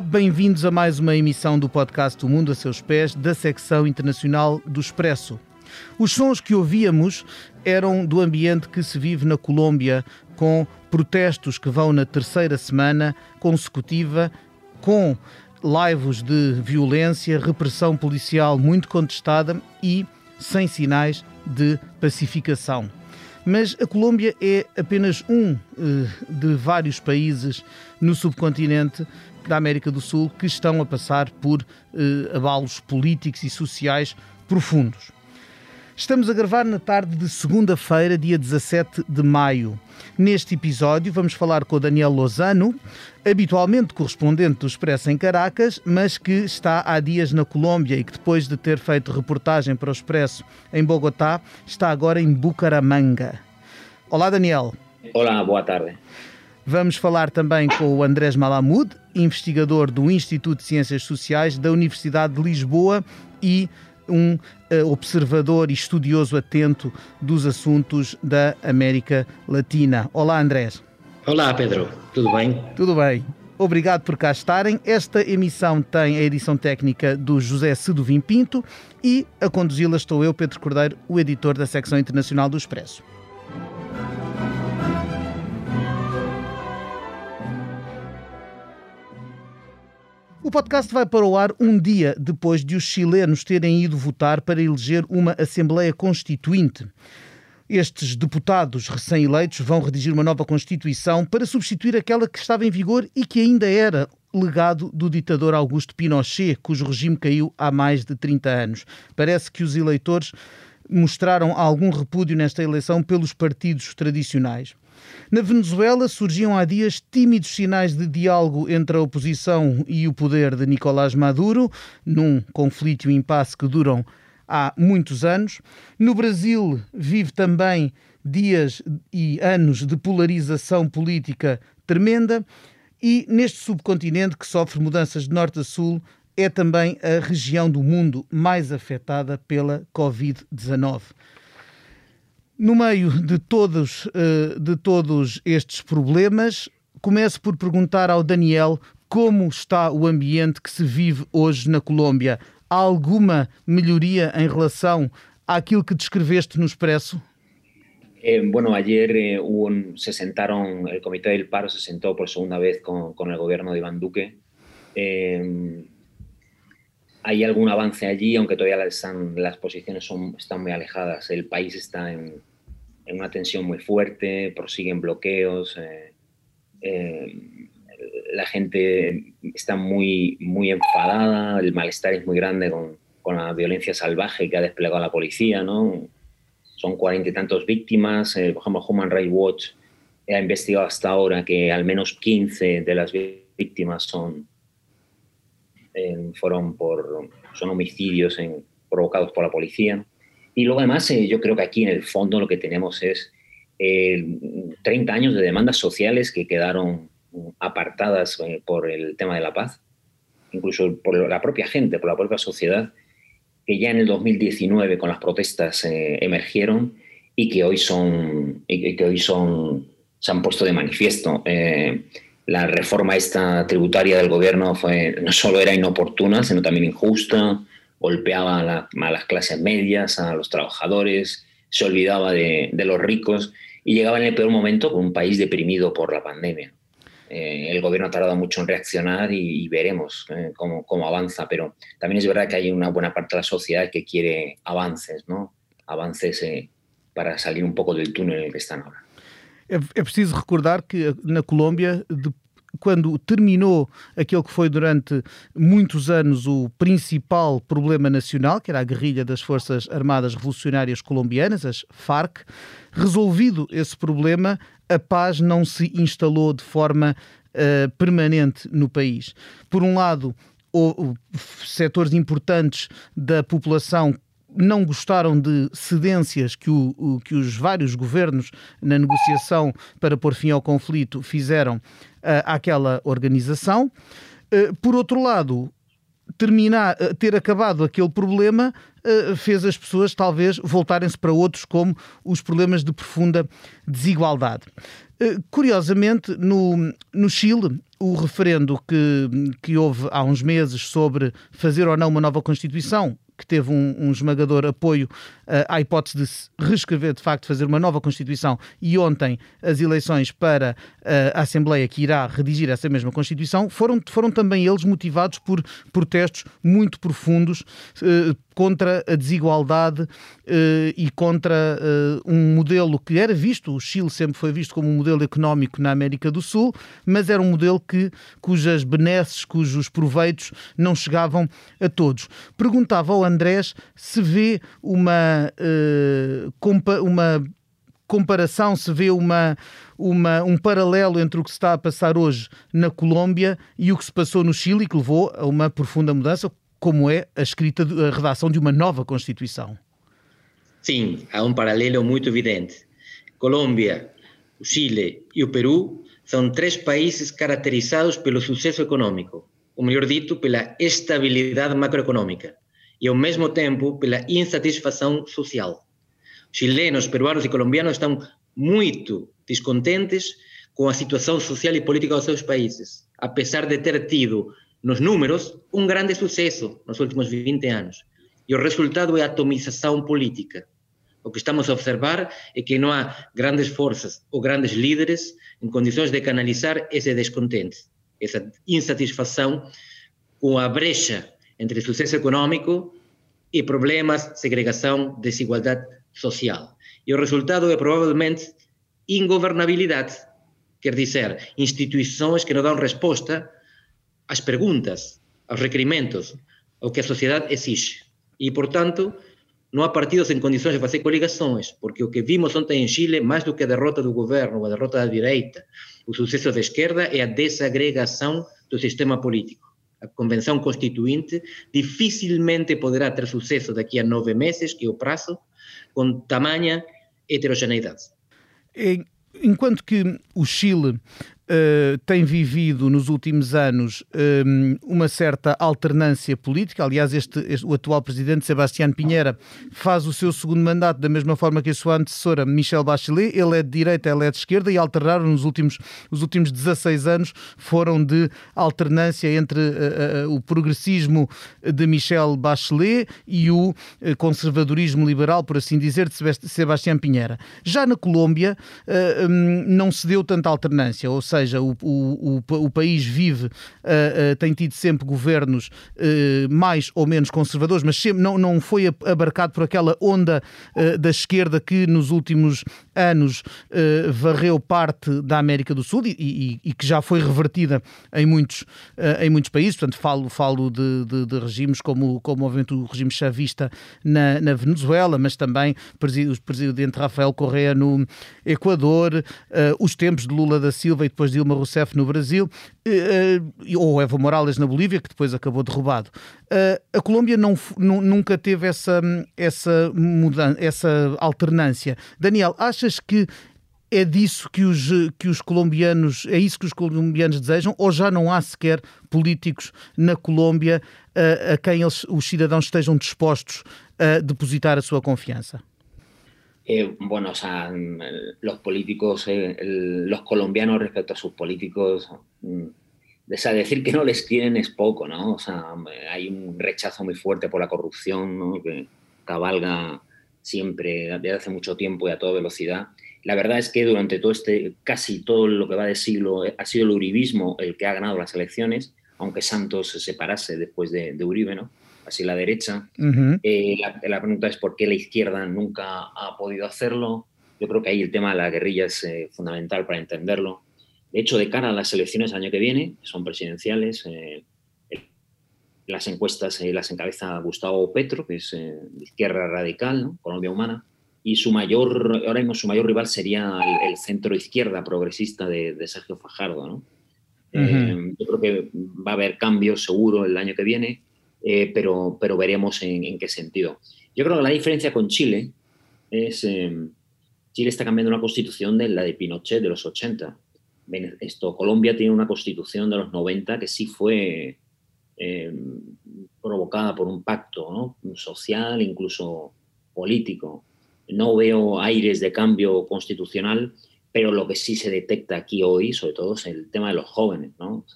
Bem-vindos a mais uma emissão do podcast O Mundo a Seus Pés, da secção internacional do Expresso. Os sons que ouvíamos eram do ambiente que se vive na Colômbia, com protestos que vão na terceira semana consecutiva, com laivos de violência, repressão policial muito contestada e sem sinais de pacificação. Mas a Colômbia é apenas um eh, de vários países no subcontinente da América do Sul que estão a passar por eh, abalos políticos e sociais profundos. Estamos a gravar na tarde de segunda-feira, dia 17 de maio. Neste episódio vamos falar com o Daniel Lozano, habitualmente correspondente do Expresso em Caracas, mas que está há dias na Colômbia e que depois de ter feito reportagem para o Expresso em Bogotá, está agora em Bucaramanga. Olá, Daniel. Olá, boa tarde. Vamos falar também com o Andrés Malamud, investigador do Instituto de Ciências Sociais da Universidade de Lisboa e um uh, observador e estudioso atento dos assuntos da América Latina. Olá, Andrés. Olá, Pedro. Tudo bem? Tudo bem. Obrigado por cá estarem. Esta emissão tem a edição técnica do José Seduvim Pinto e a conduzi-la estou eu, Pedro Cordeiro, o editor da secção internacional do Expresso. O podcast vai para o ar um dia depois de os chilenos terem ido votar para eleger uma Assembleia Constituinte. Estes deputados recém-eleitos vão redigir uma nova Constituição para substituir aquela que estava em vigor e que ainda era legado do ditador Augusto Pinochet, cujo regime caiu há mais de 30 anos. Parece que os eleitores mostraram algum repúdio nesta eleição pelos partidos tradicionais. Na Venezuela surgiam há dias tímidos sinais de diálogo entre a oposição e o poder de Nicolás Maduro, num conflito e impasse que duram há muitos anos. No Brasil vive também dias e anos de polarização política tremenda. E neste subcontinente que sofre mudanças de norte a sul, é também a região do mundo mais afetada pela Covid-19. No meio de todos, eh, de todos estes problemas, começo por perguntar ao Daniel como está o ambiente que se vive hoje na Colômbia. Há alguma melhoria em relação àquilo que descreveste no Expresso? Eh, bueno, ayer eh, hubo un, se sentaron, el Comité del Paro se sentó por segunda vez con, con el gobierno de Iván Duque. Eh, hay algún avance allí, aunque todavía están, las posiciones son, están muy alejadas. El país está en, en una tensión muy fuerte, prosiguen bloqueos, eh, eh, la gente está muy, muy enfadada, el malestar es muy grande con, con, la violencia salvaje que ha desplegado la policía, ¿no? Son cuarenta y tantos víctimas, eh, por ejemplo, Human Rights Watch ha investigado hasta ahora que al menos 15 de las víctimas son, fueron por, son homicidios provocados por la policía. Y luego además eh, yo creo que aquí en el fondo lo que tenemos es eh, 30 años de demandas sociales que quedaron apartadas eh, por el tema de la paz, incluso por la propia gente, por la propia sociedad, que ya en el 2019 con las protestas eh, emergieron y que hoy son, y que hoy son, se han puesto de manifiesto. Eh, la reforma esta tributaria del gobierno fue, no solo era inoportuna, sino también injusta, golpeaba a, la, a, las clases medias, a los trabajadores, se olvidaba de, de, los ricos y llegaba en el peor momento con un país deprimido por la pandemia. Eh, el gobierno ha tardado mucho en reaccionar y, y veremos eh, cómo, cómo, avanza, pero también es verdad que hay una buena parte de la sociedad que quiere avances, ¿no? Avances eh, para salir un pouco do túnel el que están ahora. É, preciso recordar que na Colômbia, quando terminou aquele que foi durante muitos anos o principal problema nacional, que era a guerrilha das Forças Armadas Revolucionárias Colombianas, as FARC, resolvido esse problema, a paz não se instalou de forma uh, permanente no país. Por um lado, setores importantes da população não gostaram de cedências que, o, que os vários governos na negociação para pôr fim ao conflito fizeram uh, àquela organização. Uh, por outro lado, terminar, ter acabado aquele problema fez as pessoas talvez voltarem-se para outros, como os problemas de profunda desigualdade. Curiosamente, no, no Chile, o referendo que, que houve há uns meses sobre fazer ou não uma nova Constituição que teve um, um esmagador apoio uh, à hipótese de reescrever, de facto, fazer uma nova Constituição e ontem as eleições para uh, a Assembleia que irá redigir essa mesma Constituição foram, foram também eles motivados por protestos muito profundos uh, contra a desigualdade e contra um modelo que era visto, o Chile sempre foi visto como um modelo económico na América do Sul, mas era um modelo que, cujas benesses, cujos proveitos não chegavam a todos. Perguntava ao Andrés se vê uma, uh, compa uma comparação, se vê uma, uma, um paralelo entre o que se está a passar hoje na Colômbia e o que se passou no Chile, que levou a uma profunda mudança, como é a escrita, a redação de uma nova Constituição. Sim, há um paralelo muito evidente. Colômbia, o Chile e o Peru são três países caracterizados pelo sucesso econômico, ou melhor dito, pela estabilidade macroeconômica, e ao mesmo tempo pela insatisfação social. Chilenos, peruanos e colombianos estão muito descontentes com a situação social e política dos seus países, apesar de ter tido nos números, um grande sucesso nos últimos 20 anos. E o resultado é a atomização política. O que estamos a observar é que não há grandes forças ou grandes líderes em condições de canalizar esse descontente, essa insatisfação com a brecha entre sucesso econômico e problemas, segregação, desigualdade social. E o resultado é provavelmente ingovernabilidade, quer dizer, instituições que não dão resposta as perguntas, aos requerimentos, ao que a sociedade exige. E, portanto, não há partidos em condições de fazer coligações, porque o que vimos ontem em Chile, mais do que a derrota do governo, a derrota da direita, o sucesso da esquerda é a desagregação do sistema político. A Convenção Constituinte dificilmente poderá ter sucesso daqui a nove meses, que é o prazo, com tamanha heterogeneidade. Enquanto que o Chile Uh, tem vivido nos últimos anos um, uma certa alternância política. Aliás, este, este, o atual presidente, Sebastián Pinheira, faz o seu segundo mandato da mesma forma que a sua antecessora, Michelle Bachelet. Ele é de direita, ela é de esquerda e alternaram nos últimos, os últimos 16 anos foram de alternância entre uh, uh, o progressismo de Michelle Bachelet e o conservadorismo liberal, por assim dizer, de Sebastián Pinheira. Já na Colômbia um, não se deu tanta alternância, ou seja, seja, o, o, o, o país vive, uh, uh, tem tido sempre governos uh, mais ou menos conservadores, mas sempre não, não foi abarcado por aquela onda da esquerda que nos últimos anos varreu parte da América do Sul e, e, e, que já foi revertida em muitos, em muitos países. Portanto, falo, falo de, de, de regimes como, como obviamente o regime chavista na, na Venezuela, mas também o presidente Rafael Correa no Equador, os tempos de Lula da Silva e depois depois Dilma Rousseff no Brasil, eh, eh, ou Evo Morales na Bolívia, que depois acabou derrubado. Eh, a Colômbia não, nunca teve essa, essa, mudança, essa alternância. Daniel, achas que é disso que os, que os colombianos, é isso que os colombianos desejam, ou já não há sequer políticos na Colômbia a, a quem eles, os cidadãos estejam dispostos a depositar a sua confiança? Eh, bueno, o sea, mm, los políticos, eh, los colombianos respecto a sus políticos, mm, decir que no les quieren es poco, ¿no? O sea, hay un rechazo muy fuerte por la corrupción, ¿no? Que cabalga siempre desde hace mucho tiempo y a toda velocidad. La verdad es que durante todo este, casi todo lo que va de siglo, eh, ha sido el uribismo el que ha ganado las elecciones, aunque Santos se separase después de, de Uribe, ¿no? Así la derecha. Eh, la, pregunta es por qué la izquierda nunca ha podido hacerlo. Yo creo que ahí el tema de la guerrilla es eh, fundamental para entenderlo. De hecho, de cara a las elecciones del año que viene, son presidenciales, eh, las encuestas las encabeza Gustavo Petro, que es de izquierda radical, Colombia Humana, y su mayor, ahora mismo su mayor rival sería el, centro izquierda progresista de, Sergio Fajardo. yo creo que va a haber cambios seguro el año que viene eh, pero, pero veremos en, qué sentido. Yo creo que la diferencia con Chile es, eh, Chile está cambiando una constitución de la de Pinochet de los 80. Esto, Colombia tiene una constitución de los 90 que sí fue, eh, provocada por un pacto social, incluso político. No veo aires de cambio constitucional, pero lo que sí se detecta aquí hoy, sobre todo, es el tema de los jóvenes. ¿no?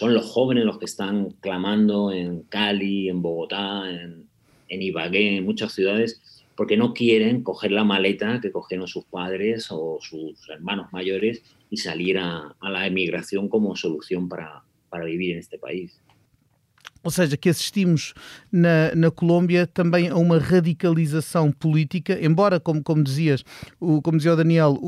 Son los jóvenes los que están clamando en Cali, en Bogotá, en, en Ibagué, en muchas ciudades, porque no quieren coger la maleta que cogieron sus padres o sus hermanos mayores y salir a, a la emigración como solución para, para vivir en este país. Ou seja, que assistimos na, na Colômbia também a uma radicalização política, embora, como, como dizias, como dizia Daniel,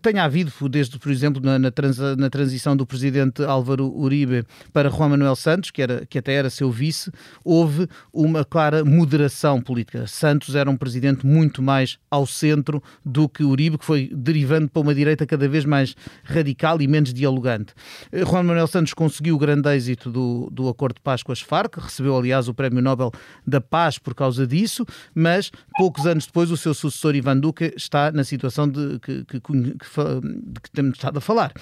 tenha havido, desde, por exemplo, na, na, trans, na, transição do presidente Álvaro Uribe para Juan Manuel Santos, que, era, que até era seu vice, houve uma clara moderação política. Santos era um presidente muito mais ao centro do que Uribe, que foi derivando para uma direita cada vez mais radical e menos dialogante. Eh, Juan Manuel Santos conseguiu o grande êxito do, do acordo de paz com as Farc, recebeu, aliás, o Prémio Nobel da Paz por causa disso, mas poucos anos depois o seu sucessor Ivan Duque está na situação de que, que de que temos estado a falar.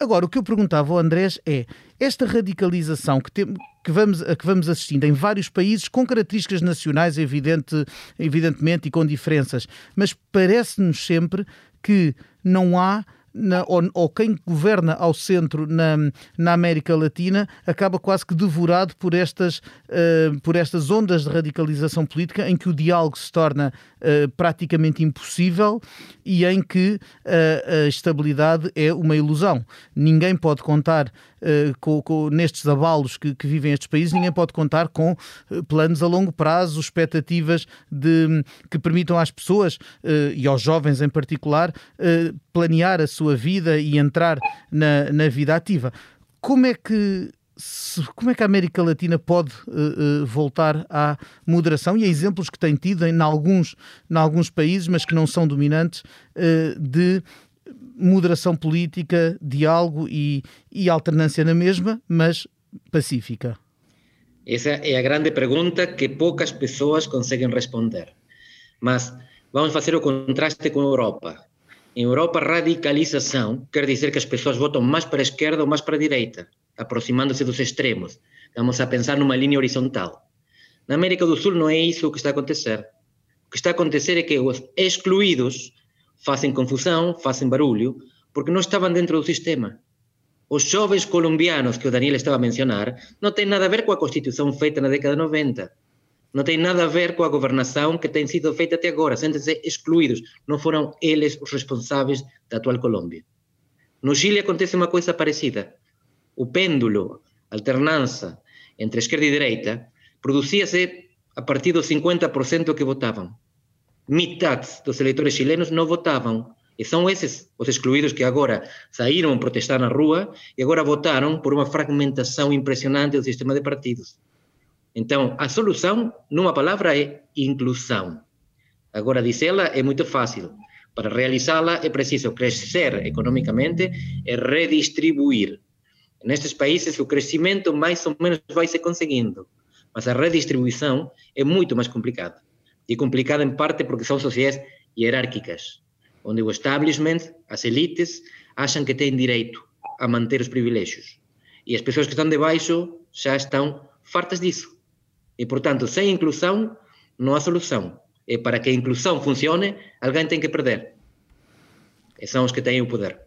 agora, o que eu perguntava ao Andrés é esta radicalização que, tem, que, vamos, a que vamos assistindo em vários países com características nacionais, evidente, evidentemente, e com diferenças, mas parece-nos sempre que não há na, ou, ou, quem governa ao centro na, na América Latina acaba quase que devorado por estas, uh, por estas ondas de radicalização política em que o diálogo se torna uh, praticamente impossível e em que uh, a estabilidade é uma ilusão. Ninguém pode contar com, com, nestes abalos que, que, vivem estes países, ninguém pode contar com planos a longo prazo, expectativas de, que permitam às pessoas e aos jovens em particular planear a sua vida e entrar na, na vida ativa. Como é que como é que a América Latina pode uh, uh, voltar à moderação e a exemplos que tem tido em, em, alguns, em alguns países, mas que não são dominantes, uh, de moderação política, diálogo e, e alternância na mesma, mas pacífica? Essa é a grande pergunta que poucas pessoas conseguem responder. Mas vamos fazer o contraste com a Europa. Em Europa, radicalização quer dizer que as pessoas votam mais para a esquerda ou mais para a direita, aproximando-se dos extremos. Vamos a pensar numa linha horizontal. Na América do Sul não é isso o que está a acontecer. O que está a acontecer é que os excluídos fazem confusão, fazem barulho, porque não estavam dentro do sistema. Os jovens colombianos que o Daniel estava a mencionar não têm nada a ver com a Constituição feita na década de 90 não tem nada a ver com a governação que tem sido feita até agora, sentem-se excluídos, não foram eles os responsáveis da atual Colômbia. No Chile acontece uma coisa parecida. O pêndulo, alternança entre esquerda e direita, produzia-se a partir dos 50% que votavam. Metade dos eleitores chilenos não votavam. E são esses os excluídos que agora saíram protestar na rua e agora votaram por uma fragmentação impressionante do sistema de partidos. Então, a solução, numa palavra, é inclusão. Agora, dizê-la é muito fácil. Para realizá-la é preciso crescer economicamente e redistribuir. Nestes países, o crescimento mais ou menos vai se conseguindo, mas a redistribuição é muito mais complicada. E complicada em parte porque são sociedades hierárquicas, onde o establishment, as elites, acham que têm direito a manter os privilégios. E as pessoas que estão debaixo já estão fartas disso. E, portanto, sem inclusão, não há solução. E para que a inclusão funcione, alguém tem que perder. E são os que têm o poder.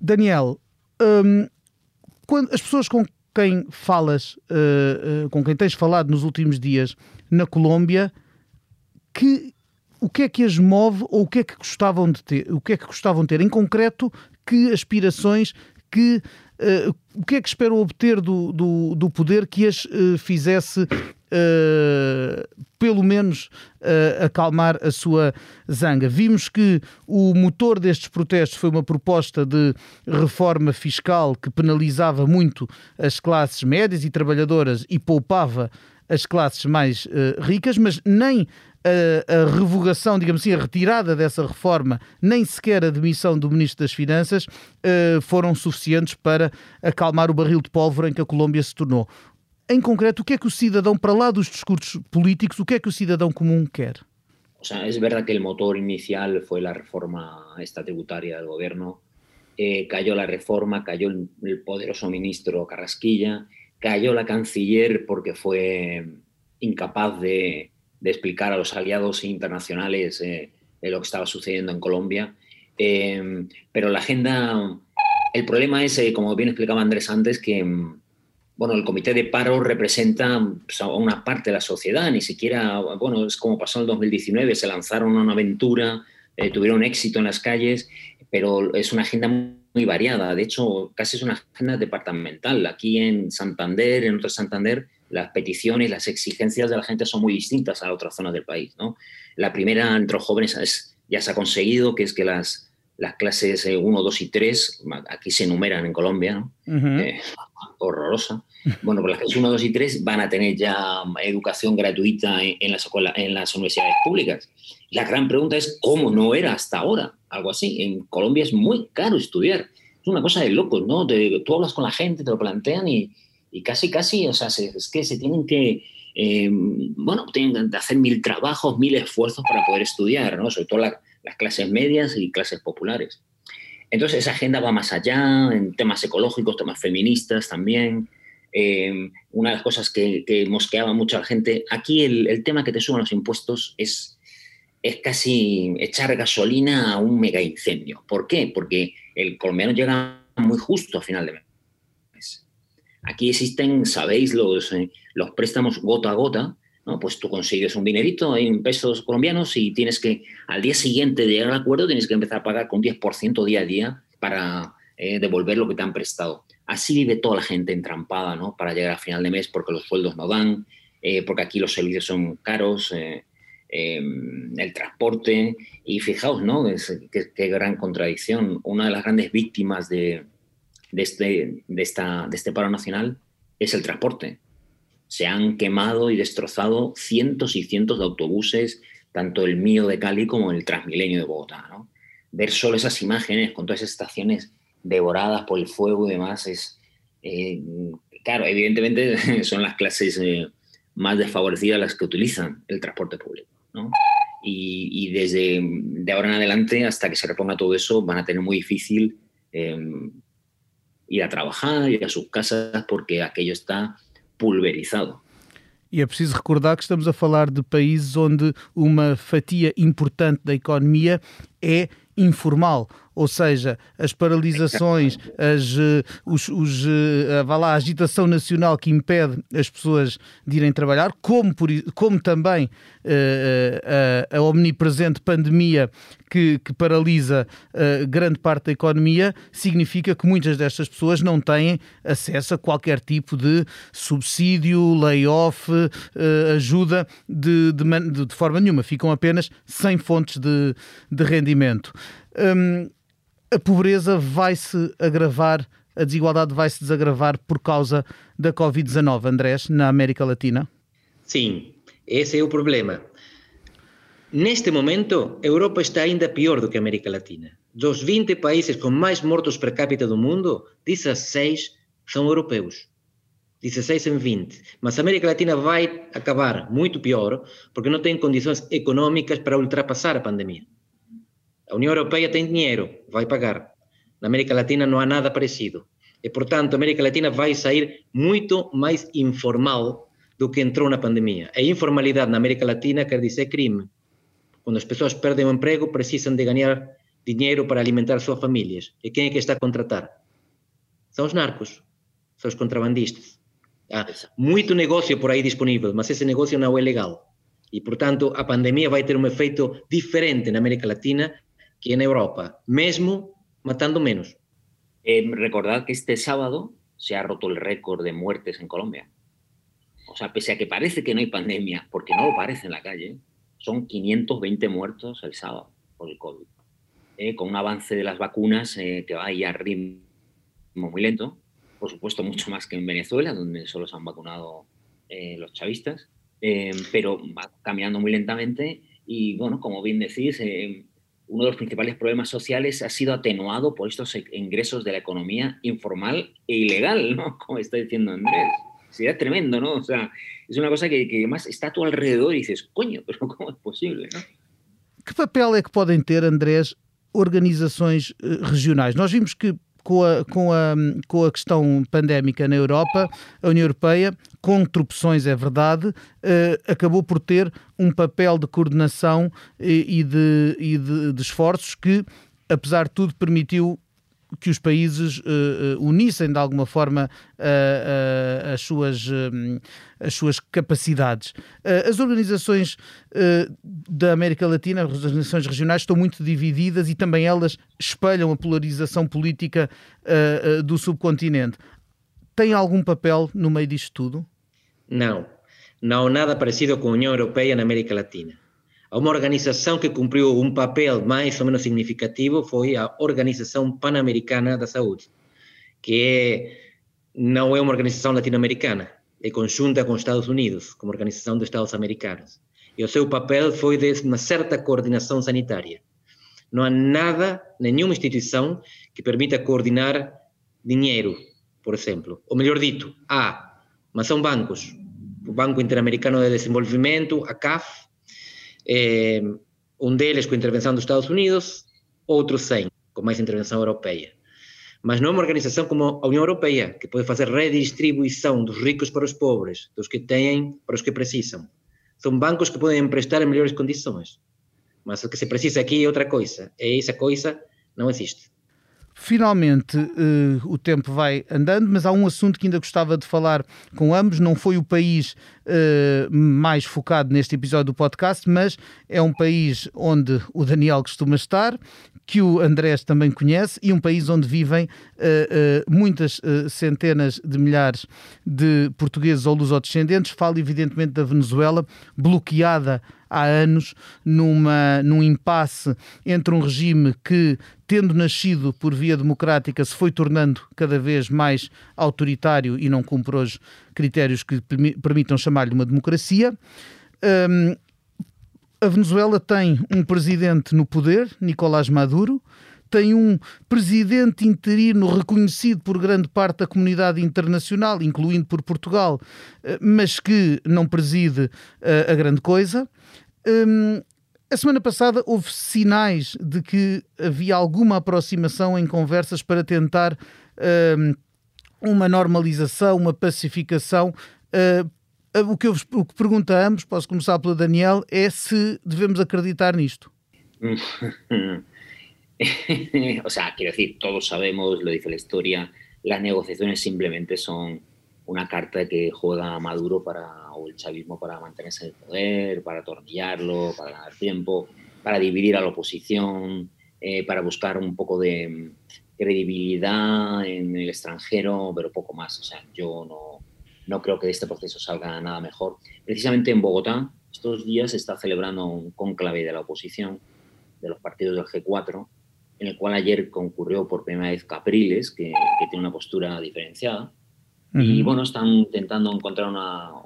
Daniel, hum, quando as pessoas com quem falas, uh, uh, com quem tens falado nos últimos dias na Colômbia, que o que é que as move ou o que é que gostavam de ter, o que é que gostavam de ter? Em concreto, que aspirações, que uh, o que é que esperam obter do, do, do poder que as fizesse Uh, pelo menos uh, acalmar a sua zanga. Vimos que o motor destes protestos foi uma proposta de reforma fiscal que penalizava muito as classes médias e trabalhadoras e poupava as classes mais uh, ricas, mas nem a, a, revogação, digamos assim, a retirada dessa reforma, nem sequer a demissão do Ministro das Finanças foram suficientes para acalmar o barril de pólvora em que a Colômbia se tornou. Em concreto, o que é que o cidadão, para lá dos discursos políticos, o que é que o cidadão común quer? O sea, es verdad que el motor inicial fue la reforma esta tributaria del gobierno. Eh, cayó la reforma, cayó el, poderoso ministro Carrasquilla cayó la canciller porque fue incapaz de, explicar a los aliados internacionales eh, lo que estaba sucediendo en Colombia. Eh, pero la agenda, el problema es, eh, como bien explicaba Andrés antes, que bueno, el comité de paro representa pues, a una parte de la sociedad, ni siquiera, bueno, es como pasó en el 2019, se lanzaron a una aventura, tuvieron éxito en las calles, pero es una agenda muy variada. De hecho, casi es una agenda departamental. Aquí en Santander, en otro Santander, las peticiones, las exigencias de la gente son muy distintas a otras zonas del país. ¿no? La primera entre los jóvenes es, ya se ha conseguido, que es que las, las clases 1, eh, 2 y 3, aquí se enumeran en Colombia, ¿no? Eh, horrorosa. Bueno, pues las clases 1, 2 y 3 van a tener ya educación gratuita en, las, en las universidades públicas. La gran pregunta es, ¿cómo no era hasta ahora? Algo así. En Colombia es muy caro estudiar. Es una cosa de locos, ¿no? tú hablas con la gente, te lo plantean y, y casi, casi, o sea, es que se tienen que, eh, bueno, tienen que hacer mil trabajos, mil esfuerzos para poder estudiar, ¿no? Sobre todo las clases medias y clases populares. Entonces, esa agenda va más allá, en temas ecológicos, temas feministas también. Eh, una de las cosas que, que mosqueaba mucho a la gente, aquí el, tema que te suban los impuestos es es casi echar gasolina a un mega incendio. ¿Por qué? Porque el colombiano llega muy justo a final de mes. Aquí existen, sabéis, los, eh, los préstamos gota a gota, ¿no? Pues tú consigues un dinerito en pesos colombianos y tienes que, al día siguiente de llegar al acuerdo, tienes que empezar a pagar con 10% día a día para eh, devolver lo que te han prestado. Así vive toda la gente entrampada, ¿no? Para llegar a final de mes porque los sueldos no dan, eh, porque aquí los servicios son caros, Em, el transporte. Y fijaos, ¿no? qué, gran contradicción. Una de las grandes víctimas este, de este paro nacional es el transporte. Se han quemado y destrozado cientos y cientos de autobuses, tanto el mío de Cali como el Transmilenio de Bogotá. Ver solo esas imágenes con todas esas estaciones devoradas por el fuego y demás es, eh, claro, evidentemente son las clases eh, más desfavorecidas las que utilizan el transporte público. Y, desde de ahora en adelante, hasta que se reponga todo eso, van a tener muy difícil em, ir a trabajar, ir a sus casas, porque aquello está pulverizado. E é preciso recordar que estamos a falar de países onde uma fatia importante da economia é informal, ou seja, as paralisações, as, eh, os, os, eh, vá lá, a agitação nacional que impede as pessoas de irem trabalhar, como, por, como também uh, a, a, omnipresente pandemia que, que paralisa uh, grande parte da economia, significa que muitas destas pessoas não têm acesso a qualquer tipo de subsídio, layoff, uh, ajuda de, de, de, forma nenhuma, ficam apenas sem fontes de, de rendimento. Um, a pobreza vai se agravar, a desigualdade vai se desagravar por causa da Covid-19, Andrés, na América Latina? Sim, esse é o problema. Neste momento, Europa está ainda pior do que a América Latina. Dos 20 países com mais mortos per capita do mundo, 16 são europeus. 16 em 20. Mas a América Latina vai acabar muito pior porque não tem condições econômicas para ultrapassar a pandemia. A União Europeia tem dinheiro, vai pagar. Na América Latina não há nada parecido. E, portanto, a América Latina vai sair muito mais informal do que entrou na pandemia. A informalidade na América Latina quer dizer crime. Quando as pessoas perdem o emprego, precisam de ganhar dinheiro para alimentar suas famílias. E quem é que está a contratar? São os narcos, são os contrabandistas. Há muito negócio por aí disponível, mas esse negócio não é legal. E, portanto, a pandemia vai ter um efeito diferente na América Latina que en Europa, mesmo matando menos. Eh, recordad que este sábado se ha roto el récord de muertes en Colombia. O sea, pese a que parece que no hay pandemia, porque no lo parece en la calle, son 520 muertos el sábado por el COVID. Eh, con un avance de las vacunas eh, que va ahí a ritmo muy lento, por supuesto mucho más que en Venezuela, donde solo se han vacunado los chavistas, pero va caminando muy lentamente y bueno, como bien decís, uno de los principales problemas sociales ha sido atenuado por estos ingresos de la economía informal e ilegal, ¿no? Como está diciendo Andrés. Sería tremendo, ¿no? O sea, es una cosa que, que además está a tu alrededor y dices, coño, pero ¿cómo es posible, ¿no? Papel é que podem ter, Andrés, organizações eh, regionais? Nós vimos que com a, com, a, com a questão pandémica na Europa, a União Europeia, com tropeções, é verdade, acabou por ter um papel de coordenação e, de, e de, de esforços que, apesar de tudo, permitiu que os países uh, unissem de alguma forma uh, as, suas, as suas capacidades. as organizações da América Latina, as organizações regionais, estão muito divididas e também elas espelham a polarização política do subcontinente. Tem algum papel no meio disto tudo? Não. Não nada parecido com a União Europeia na América Latina. Uma organização que cumpriu um papel mais ou menos significativo foi a Organização Pan-Americana da Saúde, que é, não é uma organização latino-americana, é conjunta com os Estados Unidos, como Organização dos Estados Americanos. E o seu papel foi de uma certa coordenação sanitária. Não há nada, nenhuma instituição que permita coordenar dinheiro, por exemplo. Ou melhor dito, há, mas são bancos. O Banco Interamericano de Desenvolvimento, a CAF, eh, um deles com intervenção dos Estados Unidos, outros sem, com mais intervenção europeia. Mas não é organização como a União Europeia, que pode fazer redistribuição dos ricos para os pobres, dos que têm para os que precisam. São bancos que podem emprestar em melhores condições. Mas o que se precisa aqui é outra coisa. E essa coisa não existe. Finalmente, uh, o tempo vai andando, mas há um assunto que ainda gostava de falar com ambos. Não foi o país uh, mais focado neste episódio do podcast, mas é um país onde o Daniel costuma estar, que o Andrés também conhece, e um país onde vivem uh, muitas centenas de milhares de portugueses ou lusodescendentes. Falo, evidentemente, da Venezuela, bloqueada há anos numa, num impasse entre um regime que, tendo nascido por via democrática, se foi tornando cada vez mais autoritário e não cumpre hoje critérios que permitam chamar-lhe uma democracia. Um, a Venezuela tem um presidente no poder, Nicolás Maduro, tem um presidente interino reconhecido por grande parte da comunidade internacional, incluindo por Portugal, eh, mas que não preside eh, a grande coisa. Hum, a semana passada houve sinais de que havia alguma aproximação em conversas para tentar hum, uma normalização, uma pacificação. Uh, o, que eu, o que pergunto a ambos, posso começar pela Daniel, é se devemos acreditar nisto. o sea, quiero decir, todos sabemos, lo dice la historia, las negociaciones simplemente son una carta que juega Maduro para, o el chavismo para mantenerse en el poder, para atornillarlo, para ganar tiempo, para dividir a la oposición, eh, para buscar un poco de credibilidad en el extranjero, pero poco más. O sea, yo no, no creo que de este proceso salga nada mejor. Precisamente en Bogotá, estos días se está celebrando un conclave de la oposición, de los partidos del G4, en el cual ayer concurrió por primera vez Capriles, que, que tiene una postura diferenciada, y bueno, están intentando encontrar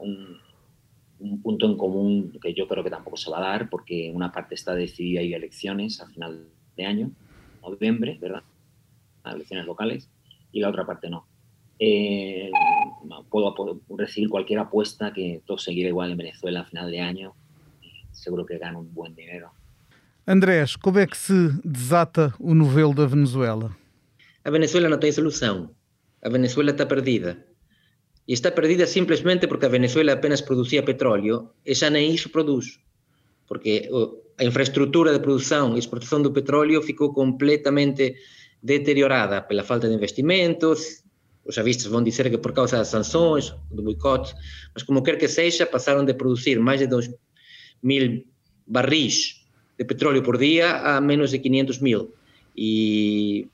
un, punto en común que yo creo que tampoco se va a dar, porque una parte está decidida y elecciones a final de año, noviembre, ¿verdad? elecciones locales, y la otra parte no. Eh, puedo, recibir cualquier apuesta que todo seguirá igual en Venezuela a final de año. Seguro que gano un buen dinero. Andrés, ¿cómo es que se desata o novelo da Venezuela? A Venezuela no tiene solución. A Venezuela está perdida. E está perdida simplesmente porque a Venezuela apenas producía petróleo e xa nem iso produz. Porque a infraestrutura de produção e exportação do petróleo ficou completamente deteriorada pela falta de investimentos, os avistas vão dizer que por causa das sanções, do boicote, mas como quer que seja, passaram de produzir mais de 2 mil barris de petróleo por dia a menos de 500 mil. E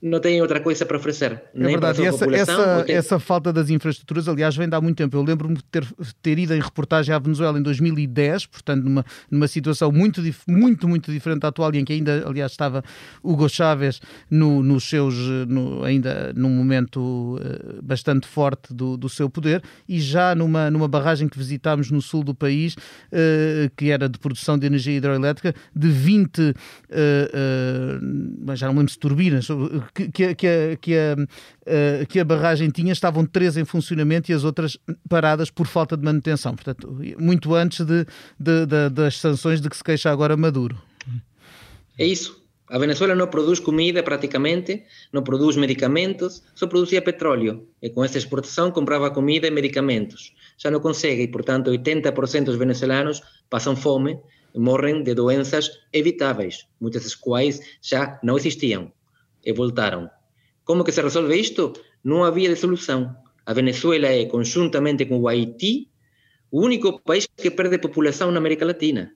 não têm outra coisa para oferecer. É nem verdade, a essa, essa, tem... essa, falta das infraestruturas, aliás, vem de há muito tempo. Eu lembro-me de ter, ter ido em reportagem à Venezuela em 2010, portanto, numa, numa situação muito, muito, muito diferente da atual, e em que ainda, aliás, estava Hugo Chávez no, nos seus, no, ainda num momento uh, bastante forte do, do seu poder, e já numa, numa barragem que visitámos no sul do país, uh, que era de produção de energia hidroelétrica, de 20, uh, já não lembro se turbinas, que, que, a, que, a, uh, que a barragem tinha, estavam três em funcionamento e as outras paradas por falta de manutenção. Portanto, muito antes de, de, de, das sanções de que se queixa agora Maduro. É isso. A Venezuela não produz comida praticamente, não produz medicamentos, só produzia petróleo. E com essa exportação comprava comida e medicamentos. Já não consegue e, portanto, 80% dos venezuelanos passam fome morrem de doenças evitáveis, muitas das quais já não existiam e voltaram. Como que se resolve isto? Não havia de solução. A Venezuela é, conjuntamente com o Haiti, o único país que perde população na América Latina.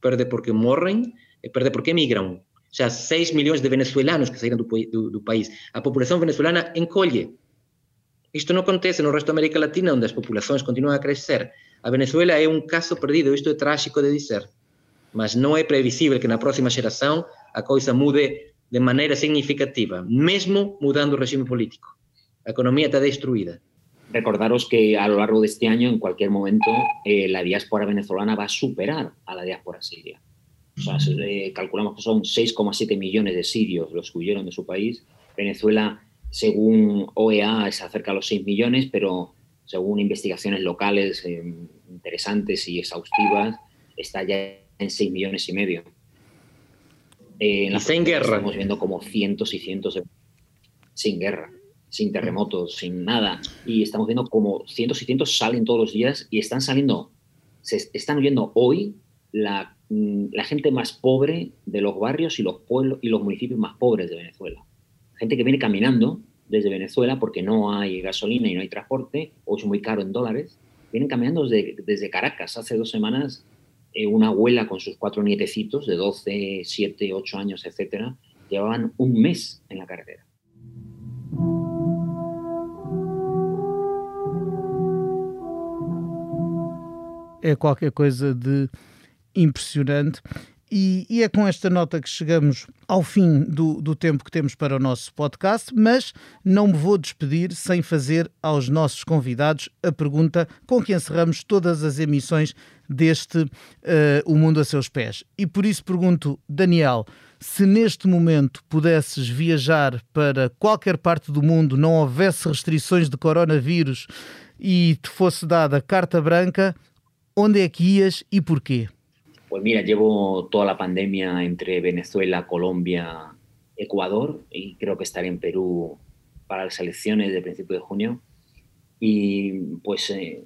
Perde porque morrem e perde porque migram já 6 milhões de venezuelanos que saíram do, do, do, país. A população venezuelana encolhe. Isto não acontece no resto da América Latina, onde as populações continuam a crescer. A Venezuela é um caso perdido, isto é trágico de dizer. Mas não é previsível que na próxima geração a coisa mude de maneira significativa, mesmo mudando o regime político. A economia está destruída. Recordaros que a lo largo de este año, en cualquier momento, eh, la diáspora venezolana va a superar a la diáspora siria. O sea, eh, calculamos que son 6,7 millones de sirios los que huyeron de su país. Venezuela, según OEA, se acerca a los 6 millones, pero según investigaciones locales eh, interesantes y exhaustivas, está ya en 6 millones y medio. Eh, en la sin guerra. Estamos viendo como cientos y cientos de... Sin guerra, sin terremotos, sin nada. Y estamos viendo como cientos y cientos salen todos los días y están saliendo, se están huyendo hoy la Mm, la gente más pobre de los barrios y los pueblos y los municipios más pobres de Venezuela. Gente que viene caminando desde Venezuela porque no hay gasolina y no hay transporte, o es muy caro en dólares. Vienen caminando desde, desde Caracas. Hace dos semanas, eh, una abuela con sus cuatro nietecitos de 12, 7, 8 años, etcétera, llevaban un mes en la carretera. É qualquer coisa de impressionante. E, e, é com esta nota que chegamos ao fim do, do, tempo que temos para o nosso podcast, mas não me vou despedir sem fazer aos nossos convidados a pergunta com que encerramos todas as emissões deste uh, O Mundo a Seus Pés. E por isso pergunto, Daniel, se neste momento pudesses viajar para qualquer parte do mundo, não houvesse restrições de coronavírus e te fosse dada carta branca, onde é que ias e porquê? Pues mira, llevo toda la pandemia entre Venezuela, Colombia, Ecuador y creo que estaré en Perú para las elecciones de principio de junio. Y pues eh,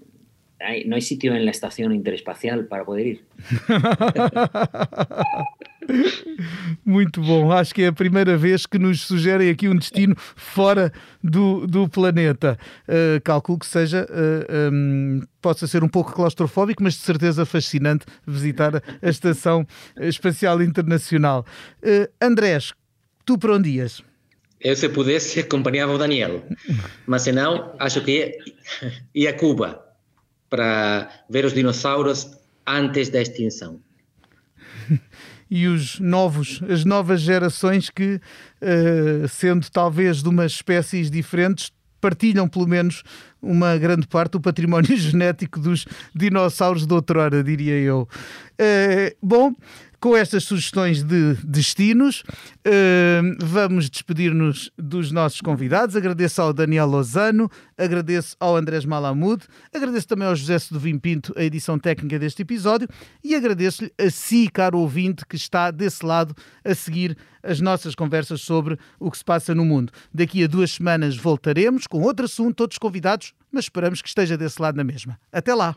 hay, no hay sitio en la estación interespacial para poder ir. Muito bom, acho que é a primeira vez que nos sugerem aqui um destino fora do, do planeta. Uh, calculo que seja, uh, um, possa ser um pouco claustrofóbico, mas de certeza fascinante visitar a Estação Espacial Internacional. Uh, Andrés, tu para onde ias? Eu, se pudesse, acompanhava o Daniel, mas se não, acho que ia, ia a Cuba para ver os dinossauros antes da extinção. e os novos, as novas gerações que, uh, sendo talvez de umas espécies diferentes, partilham pelo menos uma grande parte do património genético dos dinossauros de outrora, diria eu. Uh, bom, com estas sugestões de destinos, eh, vamos despedir-nos dos nossos convidados. Agradeço ao Daniel Lozano, agradeço ao Andrés Malamud, agradeço também ao José Sedovim Pinto a edição técnica deste episódio e agradeço-lhe a si, caro ouvinte, que está desse lado a seguir as nossas conversas sobre o que se passa no mundo. Daqui a duas semanas voltaremos com outro assunto, todos convidados, mas esperamos que esteja desse lado na mesma. Até lá!